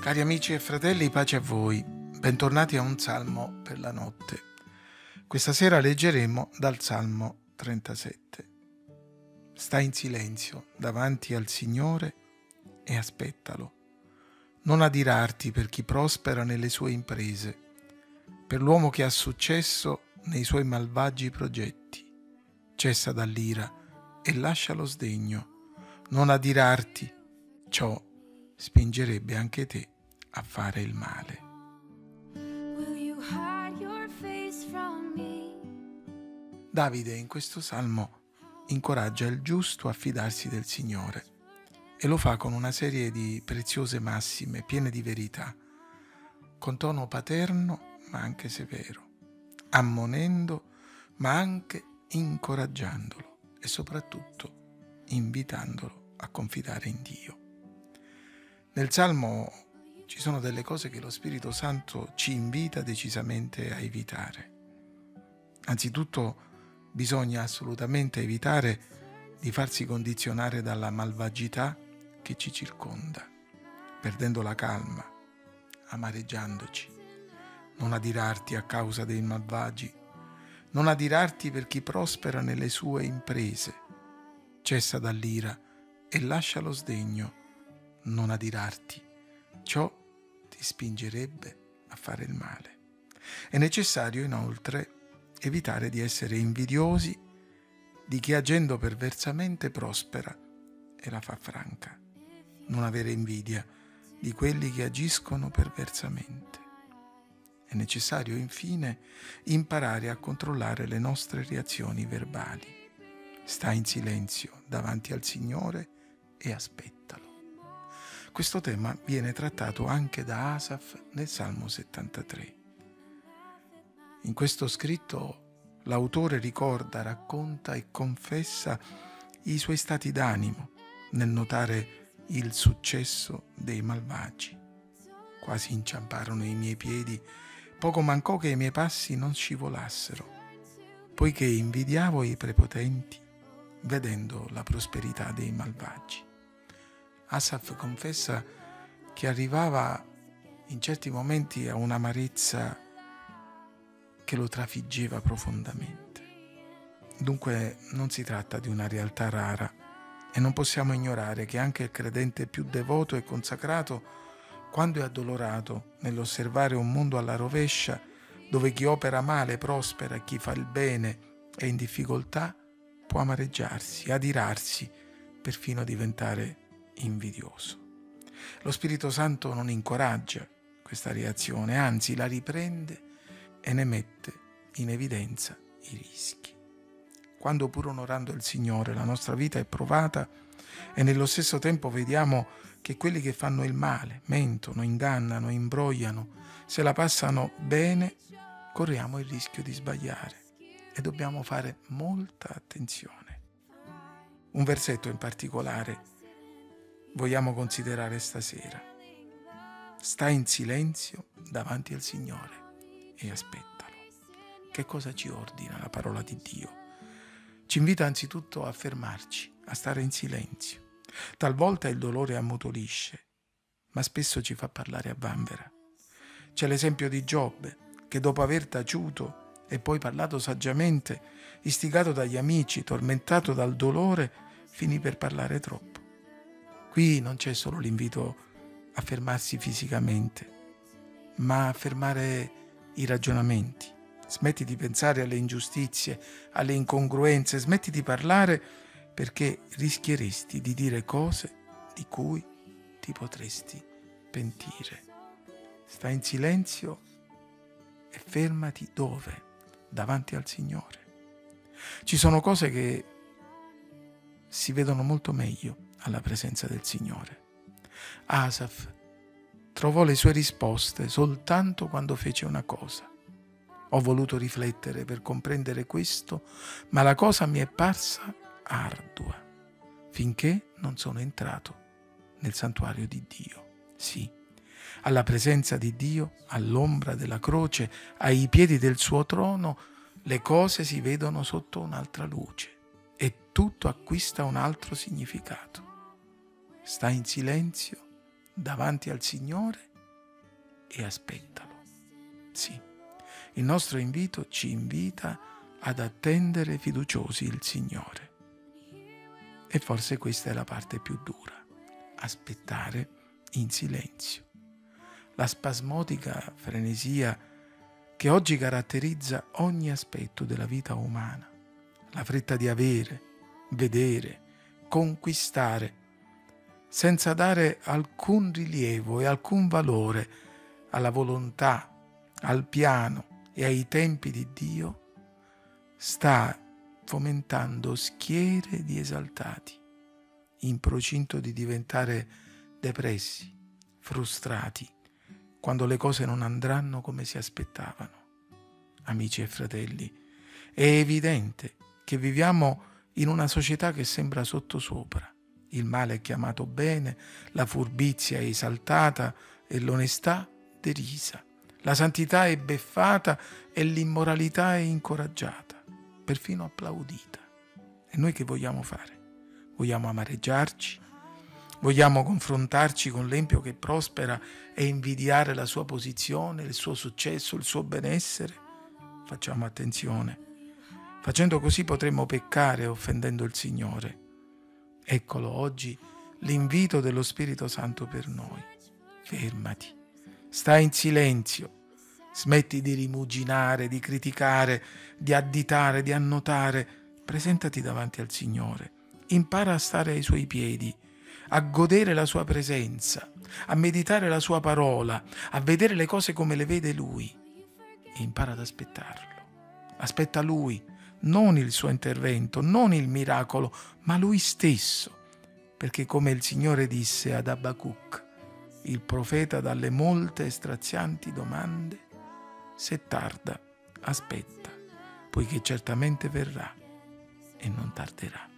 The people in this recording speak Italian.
Cari amici e fratelli, pace a voi. Bentornati a un salmo per la notte. Questa sera leggeremo dal Salmo 37. Sta in silenzio davanti al Signore e aspettalo. Non adirarti per chi prospera nelle sue imprese, per l'uomo che ha successo nei suoi malvagi progetti. Cessa dall'ira e lascia lo sdegno. Non adirarti, ciò spingerebbe anche te a fare il male. Davide in questo salmo incoraggia il giusto a fidarsi del Signore e lo fa con una serie di preziose massime piene di verità, con tono paterno ma anche severo, ammonendo ma anche incoraggiandolo e soprattutto invitandolo a confidare in Dio. Nel Salmo ci sono delle cose che lo Spirito Santo ci invita decisamente a evitare. Anzitutto bisogna assolutamente evitare di farsi condizionare dalla malvagità che ci circonda, perdendo la calma, amareggiandoci. Non adirarti a causa dei malvagi, non adirarti per chi prospera nelle sue imprese. Cessa dall'ira e lascia lo sdegno non adirarti. Ciò ti spingerebbe a fare il male. È necessario inoltre evitare di essere invidiosi di chi agendo perversamente prospera e la fa franca. Non avere invidia di quelli che agiscono perversamente. È necessario infine imparare a controllare le nostre reazioni verbali. Sta in silenzio davanti al Signore e aspettalo. Questo tema viene trattato anche da Asaf nel Salmo 73. In questo scritto l'autore ricorda, racconta e confessa i suoi stati d'animo nel notare il successo dei malvagi. Quasi inciamparono i miei piedi, poco mancò che i miei passi non scivolassero, poiché invidiavo i prepotenti vedendo la prosperità dei malvagi. Asaf confessa che arrivava in certi momenti a un'amarezza che lo trafiggeva profondamente. Dunque non si tratta di una realtà rara e non possiamo ignorare che anche il credente più devoto e consacrato, quando è addolorato nell'osservare un mondo alla rovescia, dove chi opera male prospera chi fa il bene è in difficoltà, può amareggiarsi, adirarsi, perfino diventare invidioso. Lo Spirito Santo non incoraggia questa reazione, anzi la riprende e ne mette in evidenza i rischi. Quando pur onorando il Signore la nostra vita è provata e nello stesso tempo vediamo che quelli che fanno il male, mentono, ingannano, imbrogliano, se la passano bene, corriamo il rischio di sbagliare e dobbiamo fare molta attenzione. Un versetto in particolare vogliamo considerare stasera. Sta in silenzio davanti al Signore e aspettalo. Che cosa ci ordina la parola di Dio? Ci invita anzitutto a fermarci, a stare in silenzio. Talvolta il dolore ammutolisce, ma spesso ci fa parlare a vanvera. C'è l'esempio di Giobbe, che dopo aver taciuto e poi parlato saggiamente, istigato dagli amici, tormentato dal dolore, finì per parlare troppo. Qui non c'è solo l'invito a fermarsi fisicamente, ma a fermare i ragionamenti. Smetti di pensare alle ingiustizie, alle incongruenze, smetti di parlare perché rischieresti di dire cose di cui ti potresti pentire. Stai in silenzio e fermati dove? Davanti al Signore. Ci sono cose che si vedono molto meglio alla presenza del Signore. Asaf trovò le sue risposte soltanto quando fece una cosa. Ho voluto riflettere per comprendere questo, ma la cosa mi è parsa ardua, finché non sono entrato nel santuario di Dio. Sì, alla presenza di Dio, all'ombra della croce, ai piedi del suo trono, le cose si vedono sotto un'altra luce e tutto acquista un altro significato sta in silenzio davanti al Signore e aspettalo. Sì, il nostro invito ci invita ad attendere fiduciosi il Signore. E forse questa è la parte più dura, aspettare in silenzio. La spasmodica frenesia che oggi caratterizza ogni aspetto della vita umana, la fretta di avere, vedere, conquistare, senza dare alcun rilievo e alcun valore alla volontà, al piano e ai tempi di Dio, sta fomentando schiere di esaltati, in procinto di diventare depressi, frustrati, quando le cose non andranno come si aspettavano. Amici e fratelli, è evidente che viviamo in una società che sembra sottosopra il male è chiamato bene, la furbizia è esaltata e l'onestà derisa. La santità è beffata e l'immoralità è incoraggiata, perfino applaudita. E noi che vogliamo fare? Vogliamo amareggiarci? Vogliamo confrontarci con l'empio che prospera e invidiare la sua posizione, il suo successo, il suo benessere? Facciamo attenzione. Facendo così potremmo peccare offendendo il Signore Eccolo oggi l'invito dello Spirito Santo per noi. Fermati, stai in silenzio, smetti di rimuginare, di criticare, di additare, di annotare. Presentati davanti al Signore, impara a stare ai Suoi piedi, a godere la Sua presenza, a meditare la Sua parola, a vedere le cose come le vede Lui e impara ad aspettarlo. Aspetta Lui non il suo intervento, non il miracolo, ma lui stesso. Perché come il Signore disse ad Abacuc, il profeta dalle molte e strazianti domande, se tarda, aspetta, poiché certamente verrà e non tarderà.